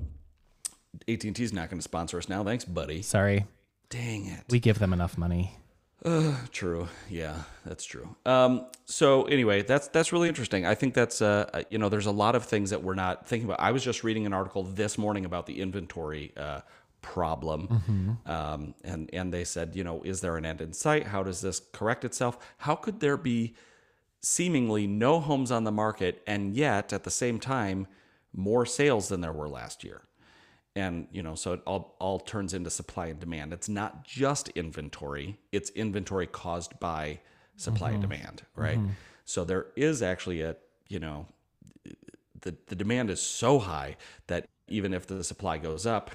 AT&T's not going to sponsor us now. Thanks, buddy. Sorry, Dang it. we give them enough money. True. Yeah, that's true. Um, so anyway, that's that's really interesting. I think that's uh, uh, you know, there's a lot of things that we're not thinking about. I was just reading an article this morning about the inventory uh, problem, mm-hmm. um, and and they said, you know, is there an end in sight? How does this correct itself? How could there be seemingly no homes on the market, and yet at the same time more sales than there were last year? and you know so it all, all turns into supply and demand. It's not just inventory. It's inventory caused by supply and mm-hmm. demand right? Mm-hmm. So there is actually a you know the, the demand is so high that even if the supply goes up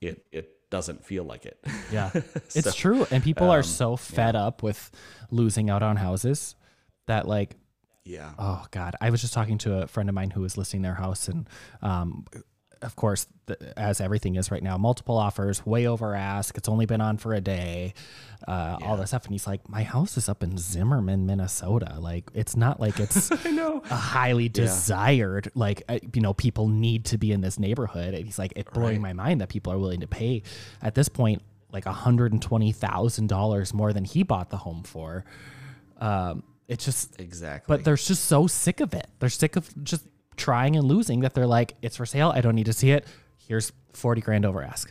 it it doesn't feel like it Yeah, it's true. And people are so fed up with losing out on houses that like Yeah. Oh God, I was just talking to a friend of mine who was listing their house, and um, of course, the, as everything is right now, multiple offers, way over ask. It's only been on for a day, uh, all this stuff, and he's like, "My house is up in Zimmerman, Minnesota. Like, it's not like it's I know. a highly desired, like uh, you know, people need to be in this neighborhood." And he's like, "It's blowing my mind that people are willing to pay at this point like hundred and twenty thousand dollars more than he bought the home for." Um, it's just Exactly. but they're just so sick of it. They're sick of just trying and losing that they're like, it's for sale. I don't need to see it. Here's 40 grand over ask.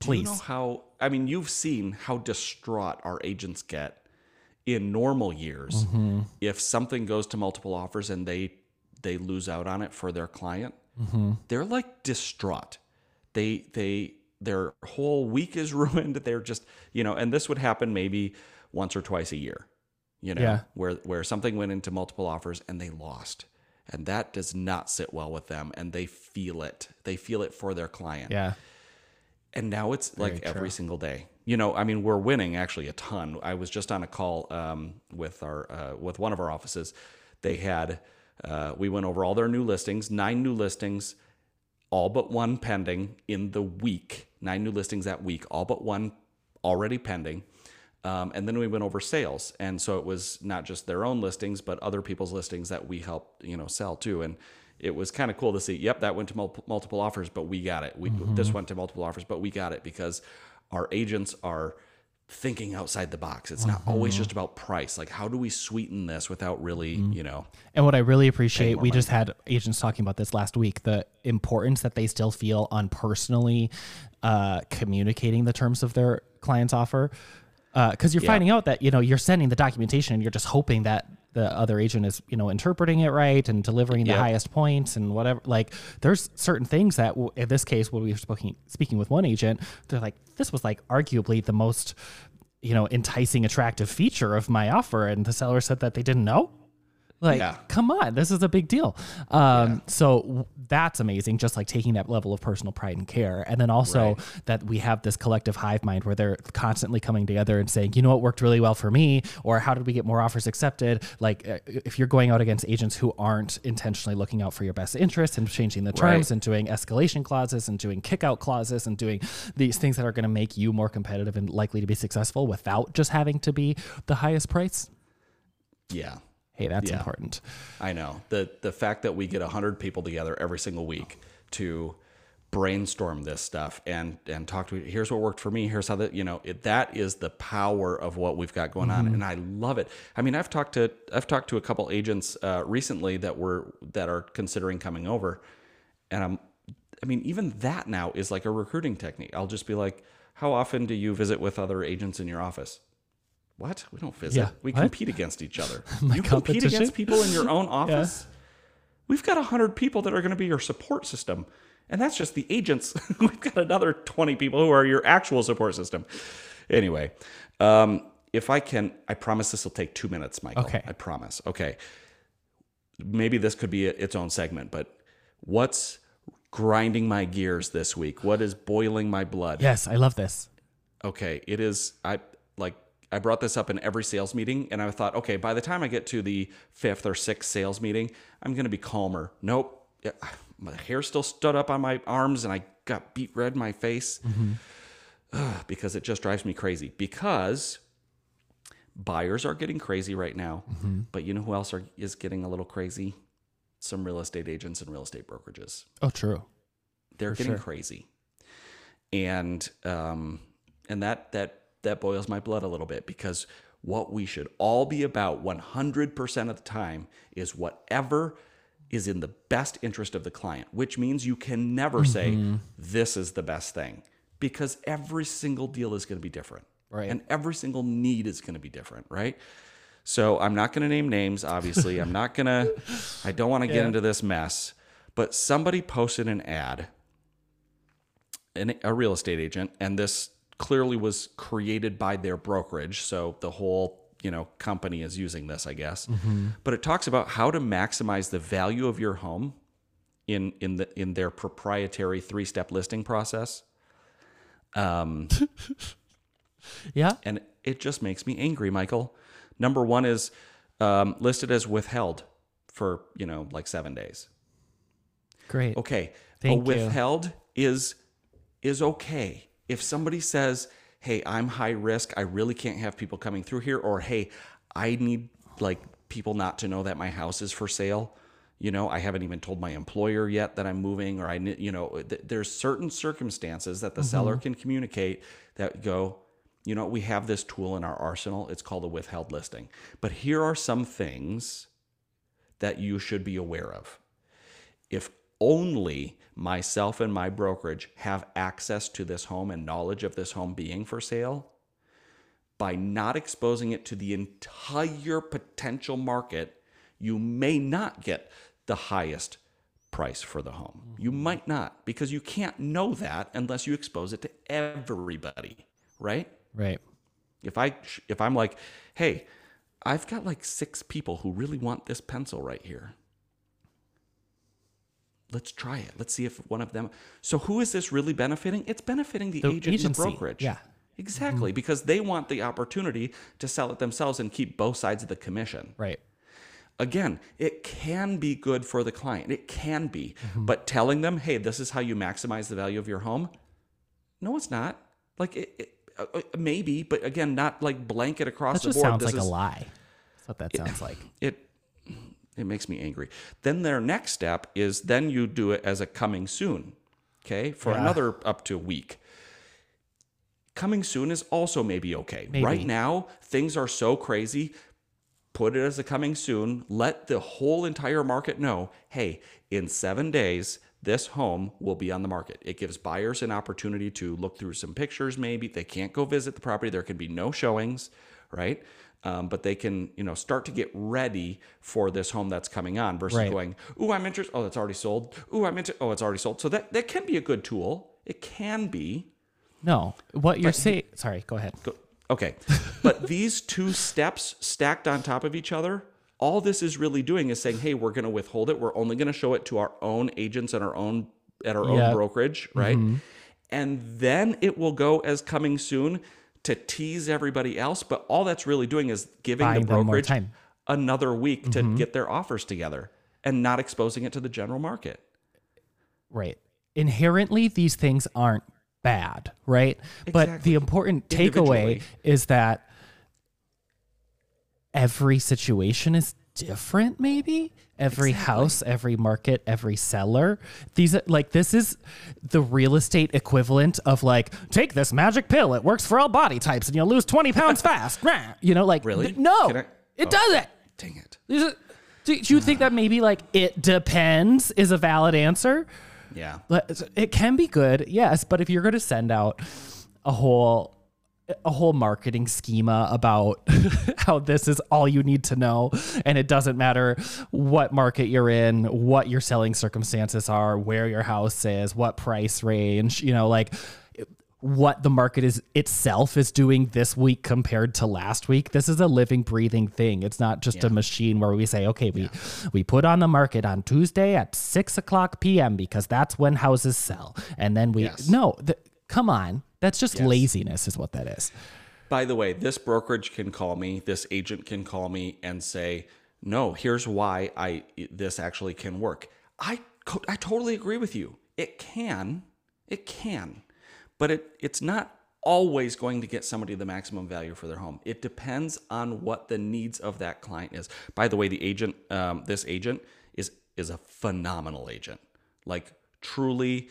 Do Please. you know how? I mean, you've seen how distraught our agents get in normal years Mm-hmm. if something goes to multiple offers and they they lose out on it for their client. Mm-hmm. They're like distraught. They they their whole week is ruined. They're just you know, and this would happen maybe once or twice a year. You know, Yeah. where where something went into multiple offers and they lost. And that does not sit well with them and they feel it. They feel it for their client. Yeah. and now it's like every single day. You know i mean we're winning actually a ton. I was just on a call um, with our uh, with one of our offices. They had uh, we went over all their new listings nine new listings all but one pending in the week. Nine new listings that week all but one already pending um, and then we went over sales. And so it was not just their own listings but other people's listings that we helped you know sell too. And it was kind of cool to see yep that went to mul- multiple offers but we got it. We this went to multiple offers but we got it because our agents are thinking outside the box. It's not always just about price. Like how do we sweeten this without really you know And what I really appreciate, we just had agents talking about this last week, the importance that they still feel on personally uh, communicating the terms of their client's offer. Uh, because you're finding out that, you know, you're sending the documentation and you're just hoping that the other agent is, you know, interpreting it right and delivering the Yep. highest points and whatever. Like, there's certain things that, w- in this case, when we were speaking, speaking with one agent, they're like, this was like arguably the most, you know, enticing, attractive feature of my offer. And the seller said that they didn't know. Like, Yeah. come on, this is a big deal. Um, So that's amazing, just like taking that level of personal pride and care. And then also that we have this collective hive mind where they're constantly coming together and saying, you know what worked really well for me? Or how did we get more offers accepted? Like, uh, if you're going out against agents who aren't intentionally looking out for your best interest and changing the terms Right. and doing escalation clauses and doing kickout clauses and doing these things that are going to make you more competitive and likely to be successful without just having to be the highest price. yeah Hey, that's Yeah. important. I know. The the fact that we get hundred people together every single week to brainstorm this stuff and and talk to here's what worked for me here's how that you know it, that is the power of what we've got going on and I love it. I mean I've talked to I've talked to a couple agents uh, recently that were that are considering coming over and I'm I mean even that now is like a recruiting technique. I'll just be like how often do you visit with other agents in your office what? We don't visit. Yeah. we What? compete against each other. You compete against people in your own office? We've got 100 people that are going to be your support system and that's just the agents. We've got another 20 people who are your actual support system. Anyway um, if i can i promise this will take two minutes michael. Okay. i promise. Okay. Maybe this could be a, its own segment but what's grinding my gears this week? What is boiling my blood? Yes, I love this. okay it is i like i brought this up in every sales meeting and i thought okay by the time i get to the fifth or sixth sales meeting i'm going to be calmer. Nope. My hair still stood up on my arms and i got beet red in my face. Ugh, because it just drives me crazy. Because buyers are getting crazy right now but you know who else are, is getting a little crazy? Some real estate agents and real estate brokerages. Oh, true. they're For getting sure. crazy. And um and that that that boils my blood a little bit because what we should all be about 100% of the time is whatever is in the best interest of the client which means you can never say Mm-hmm. this is the best thing because every single deal is going to be different. Right. and every single need is going to be different right? So i'm not going to name names obviously. I'm not going to i don't want to get into this mess. But somebody posted an ad an, a real estate agent, and this clearly was created by their brokerage. So the whole you know company is using this, I guess. But it talks about how to maximize the value of your home in in the in their proprietary three step listing process. Um, Yeah. and it just makes me angry, Michael. Number one is um, listed as withheld for you know like seven days. Great. Okay, Thank a you. withheld is is okay. If somebody says, "Hey, I'm high risk. I really can't have people coming through here," or "Hey, I need like people not to know that my house is for sale." You know, I haven't even told my employer yet that I'm moving, or I, you know, th- there's certain circumstances that the seller mm-hmm. can communicate that go, you know, we have this tool in our arsenal. It's called a withheld listing. But here are some things that you should be aware of if only myself and my brokerage have access to this home and knowledge of this home being for sale, by not exposing it to the entire potential market, you may not get the highest price for the home. You mm-hmm. might not because you can't know that unless you expose it to everybody, right? Right. If I if I'm like, "Hey, I've got like 6 people who really want this pencil right here." Let's try it. Let's see if one of them. So who is this really benefiting? It's benefiting the, The agent and the brokerage. yeah. Exactly, because they want the opportunity to sell it themselves and keep both sides of the commission. Right. Again, it can be good for the client. It can be. Mm-hmm. But telling them, "Hey, this is how you maximize the value of your home." No, it's not. Like it, it uh, uh, maybe, but again, not like blanket across That the just board. sounds This like a lie. That's what that sounds like. it it makes me angry. Then their next step is then you do it as a coming soon, okay, for Yeah. another up to a week. Coming soon is also maybe okay. Maybe. Right now, things are so crazy. Put it as a coming soon. Let the whole entire market know hey, in seven days, this home will be on the market. It gives buyers an opportunity to look through some pictures, maybe. They can't go visit the property. There can be no showings, right? Um, but they can, you know, start to get ready for this home that's coming on versus Right. going, "Ooh, I'm interested. Oh, it's already sold. Ooh, I'm interested. Oh, it's already sold." So that that can be a good tool. It can be. No, what you're saying. Sorry, go ahead. Go- Okay. but these two steps stacked on top of each other, all this is really doing is saying, hey, we're going to withhold it. We're only going to show it to our own agents and our own at our Yeah. own brokerage, right? And then it will go as coming soon to tease everybody else. But all that's really doing is giving Buying the brokerage another week to mm-hmm. get their offers together and not exposing it to the general market. Right. Inherently, these things aren't bad, right? But the important takeaway is that every situation is different, maybe? Every house, every market, every seller. These are like this is the real estate equivalent of like, take this magic pill. It works for all body types and you'll lose 20 pounds fast. You know, like Really? th- no, I- it oh. doesn't. Dang it. Do do you think that maybe like it depends is a valid answer? Yeah. But it can be good, yes. But if you're going to send out a whole a whole marketing schema about how this is all you need to know and it doesn't matter what market you're in what your selling circumstances are where your house is what price range you know like what the market is itself is doing this week compared to last week. This is a living, breathing thing. It's not just a machine where we say, okay, we we put on the market on Tuesday at six o'clock p.m. because that's when houses sell, and then we Yes. no, th- come on, that's just laziness, is what that is. By the way, this brokerage can call me, this agent can call me and say, "No, here's why I this actually can work." I I totally agree with you. It can. It can. But it it's not always going to get somebody the maximum value for their home. It depends on what the needs of that client is. By the way, the agent um, this agent is is a phenomenal agent. Like truly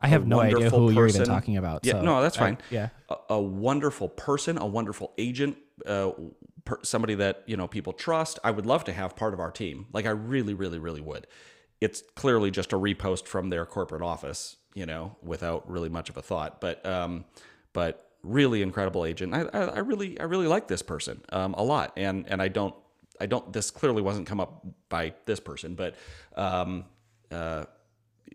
I have no idea who you're even talking about. Yeah, so no, that's I- fine. yeah. a, a wonderful person, a wonderful agent, uh, per, somebody that you know people trust. I would love to have part of our team. Like I really, really, really would. It's clearly just a repost from their corporate office, you know, without really much of a thought. But um, but really incredible agent. I, I, I really I really like this person um, a lot, and and I don't I don't. This clearly wasn't come up by this person, but um, uh,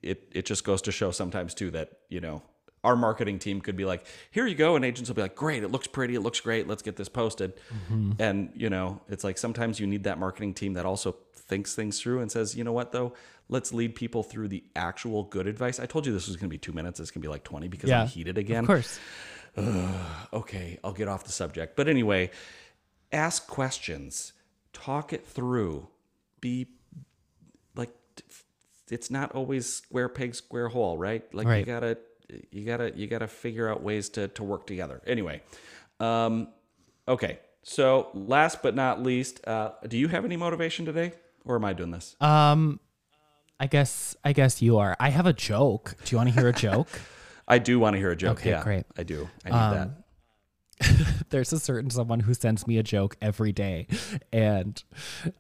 it it just goes to show sometimes too that you know our marketing team could be like, here you go, and agents will be like, great, it looks pretty, it looks great, let's get this posted. Mm-hmm. And you know, it's like sometimes you need that marketing team that also thinks things through and says, you know what though, let's lead people through the actual good advice. I told you this was going to be two minutes. It's going to be like twenty because Yeah. I'm heated again Of course. okay, I'll get off the subject. But anyway, ask questions. talk it through. Be like it's not always square peg square hole, right? Like you gotta you gotta you gotta figure out ways to to work together. Anyway, um, okay. So last but not least, uh, do you have any motivation today, or am I doing this? Um, I guess I guess you are. I have a joke. Do you want to hear a joke? I do want to hear a joke. Okay, yeah, great. I do. I need that. There's a certain someone who sends me a joke every day, and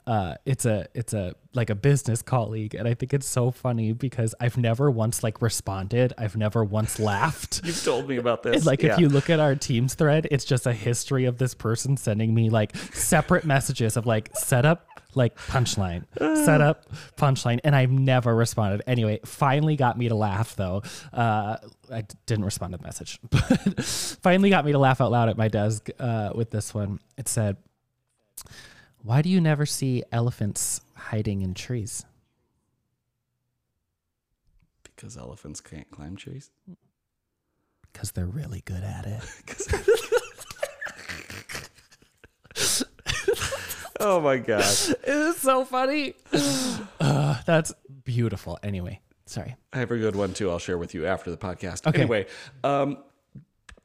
uh, it's a it's a like a business colleague, and I think it's so funny because I've never once like responded. I've never once laughed. You've told me about this. And, like Yeah. if you look at our Teams thread, it's just a history of this person sending me like separate messages of like setup, like punchline, setup, punchline, and I've never responded. Anyway, finally got me to laugh though. Uh, I d- didn't respond to the message, but finally got me to laugh out loud at my desk uh, with this one. It said, "Why do you never see elephants hiding in trees?" because elephants can't climb trees. Because they're really good at it. Oh my god. It is so funny. Uh, that's beautiful. Anyway, sorry. I have a good one too. I'll share with you after the podcast. Okay. Anyway, um,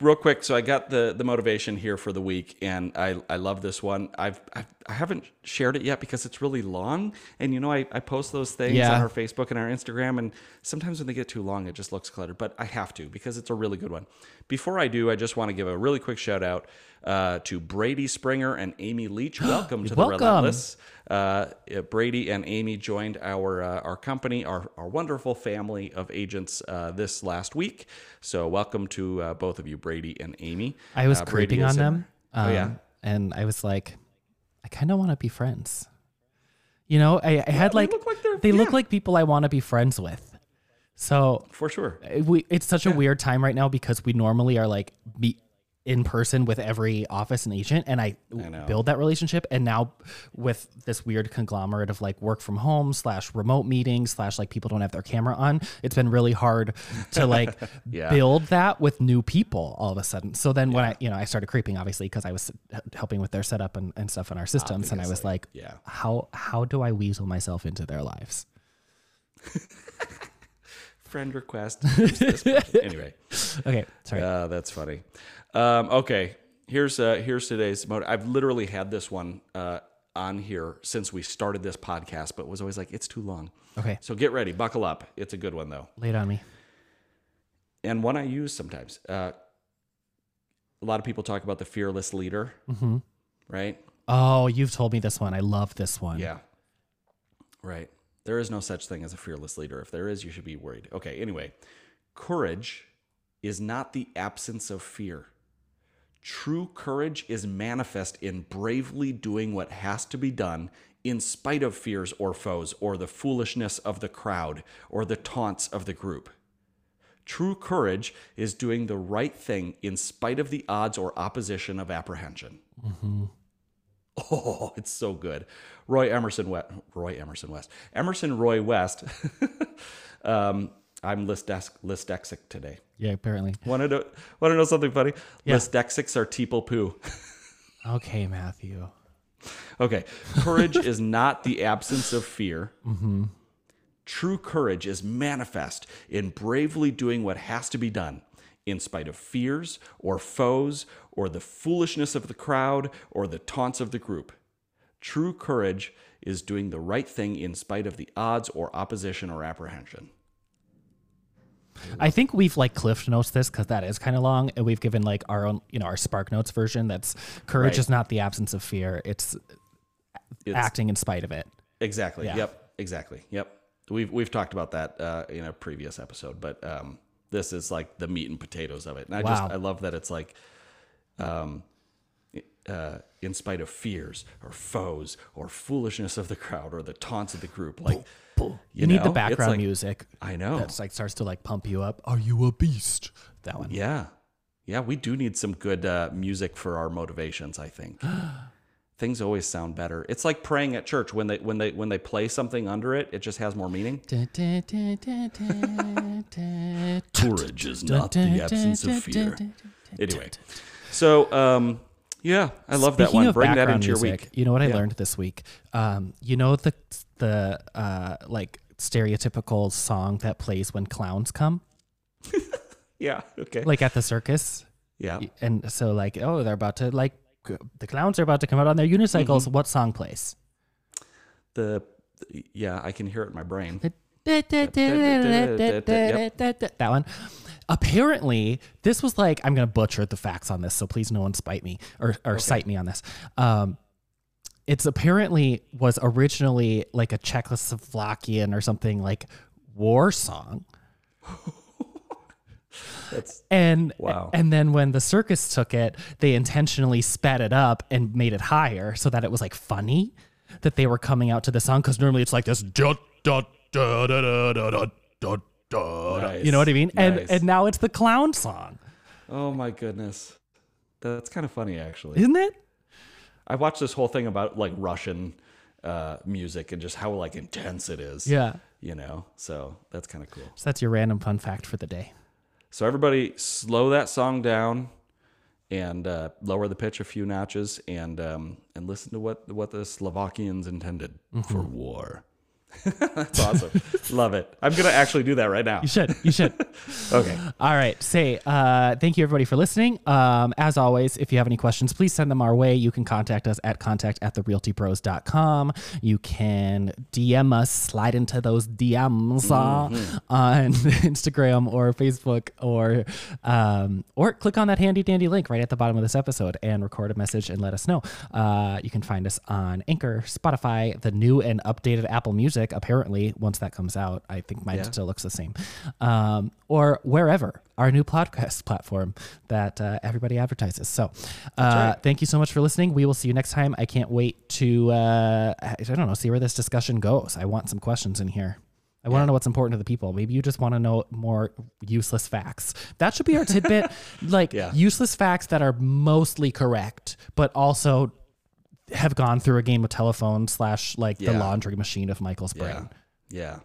real quick. So I got the the motivation here for the week, and I I love this one. I've, I've I haven't shared it yet because it's really long, and you know I I post those things Yeah. on our Facebook and our Instagram, and sometimes when they get too long, it just looks cluttered. But I have to because it's a really good one. Before I do, I just want to give a really quick shout out uh, to Brady Springer and Amy Leach. Welcome to the Welcome. Relentless. Uh, Brady and Amy joined our uh, our company, our, our wonderful family of agents uh, this last week. So welcome to uh, both of you, Brady and Amy. I was Uh, creeping on a- them. oh yeah, um, and I was like, I kind of want to be friends. You know, I, I had they like look like they look like people I want to be friends with. So for sure. we it's such a weird time right now because we normally are like meet in person with every office and agent and I, know. build that relationship and now with this weird conglomerate of like work from home slash remote meetings slash like people don't have their camera on it's been really hard to like Yeah. build that with new people all of a sudden so then when I you know I started creeping obviously because I was helping with their setup and, and stuff in our systems and I was like yeah. how how do I weasel myself into their lives Friend request. Use this button. anyway, okay sorry uh, that's funny. Um, okay, here's uh, here's today's mode. I've literally had this one uh, on here since we started this podcast, but was always like it's too long. okay So get ready, buckle up. It's a good one though. lay it on me and one I use sometimes. Uh, a lot of people talk about the fearless leader, Mm-hmm. right? Oh, you've told me this one. I love this one. Yeah. Right. There is no such thing as a fearless leader. If there is, you should be worried. Okay, anyway, courage is not the absence of fear. True courage is manifest in bravely doing what has to be done in spite of fears or foes or the foolishness of the crowd or the taunts of the group. True courage is doing the right thing in spite of the odds or opposition of apprehension. Oh, it's so good. Roy Emerson West, Roy Emerson West, Emerson Roy West. um, I'm lisdex, lisdexic today. Yeah, apparently. Want to know? Want to know something funny? Yeah. Lisdexics are teeple poo. Okay, Matthew. Okay, courage is not the absence of fear. Mm-hmm. True courage is manifest in bravely doing what has to be done, in spite of fears or foes or the foolishness of the crowd or the taunts of the group. True courage is doing the right thing in spite of the odds or opposition or apprehension. I think we've like cliff notes this because that is kind of long, and we've given like our own, you know, our Spark Notes version. That's courage Right. is not the absence of fear; it's, It's, acting in spite of it. Exactly. Yeah. Yep. Exactly. Yep. We've we've talked about that uh, in a previous episode, but um, this is like the meat and potatoes of it. And I just I love that it's like, um, uh, in spite of fears or foes or foolishness of the crowd or the taunts of the group, like you, You, need the background like- music. I know. That's like starts to like pump you up. Are you a beast? That one. Yeah. Yeah, we do need some good uh, music for our motivations, I think. Things always sound better. It's like praying at church when they when they when they play something under it, it just has more meaning. Courage is not the absence of fear. Anyway, so um, Yeah, I love that one. Bring that into your music, week. You know what I Yeah. learned this week? Um, you know the the uh, like stereotypical song that plays when clowns come, Yeah. Okay. like at the circus. yeah. And so, like, oh, they're about to like the clowns are about to come out on their unicycles. Mm-hmm. What song plays? The yeah, I can hear it in my brain. that one. Apparently, this was like I'm gonna butcher the facts on this, so please no one spite me or or cite me on this. Um, it's apparently was originally like a Czechoslovakian or something like war song. That's And Wow. and then when the circus took it, they intentionally sped it up and made it higher so that it was like funny that they were coming out to the song because normally it's like this da da da da da da da da da. Nice. You know what I mean? And Nice. and now it's the clown song, oh my goodness. That's kind of funny actually. isn't it? I watched this whole thing about like Russian uh, music and just how like intense it is. Yeah. You know, so that's kind of cool. So that's your random fun fact for the day. So everybody, slow that song down and uh, lower the pitch a few notches and um, and listen to what what the Slovakians intended for war. That's awesome. Love it. I'm gonna actually do that right now. You should. You should. Okay. All right. Say, uh, thank you everybody for listening. Um, as always, if you have any questions, please send them our way. You can contact us at contact at therealtybros.com. You can DM us, slide into those DMs uh, on Instagram or Facebook or, um, or click on that handy dandy link right at the bottom of this episode and record a message and let us know. Uh, you can find us on Anchor, Spotify, the new and updated Apple Music. Apparently, once that comes out, I think mine still looks the same. Um, or wherever our new podcast platform that uh, everybody advertises. So, uh, thank you so much for listening. We will see you next time. I can't wait to uh, I don't know see where this discussion goes. I want some questions in here. I want to know what's important to the people. Maybe you just want to know more useless facts. That should be our tidbit. like Yeah. useless facts that are mostly correct, but also have gone through a game of telephone slash like the laundry machine of Michael's brain. Yeah.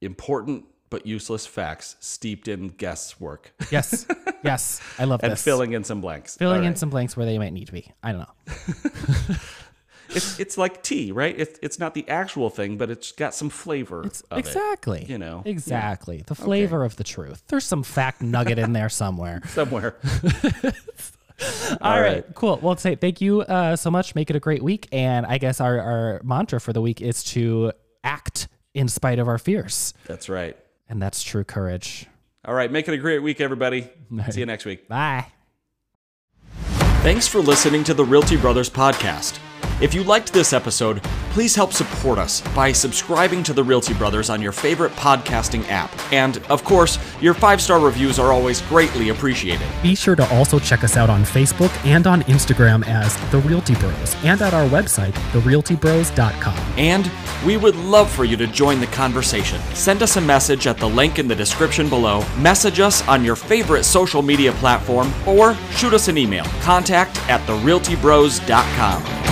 Important but useless facts steeped in guess work Yes. yes. I love and this. filling in some blanks. filling in some blanks where they might need to be. I don't know. It's it's like tea, right? It's it's not the actual thing, but it's got some flavor exactly. you know. Yeah. Exactly. The flavor of the truth. There's some fact nugget in there somewhere. somewhere. All right. right. Cool. Well, say thank you uh, so much. Make it a great week. And I guess our, our mantra for the week is to act in spite of our fears. That's right. And that's true courage. All right, make it a great week, everybody. See you next week. Bye. Thanks for listening to the Realty Brothers podcast. If you liked this episode, please help support us by subscribing to the Realty Brothers on your favorite podcasting app. And, of course, your five star reviews are always greatly appreciated. Be sure to also check us out on Facebook and on Instagram as The Realty Bros and at our website, therealtybros.com. And we would love for you to join the conversation. Send us a message at the link in the description below, message us on your favorite social media platform, or shoot us an email. Contact at therealtybros.com.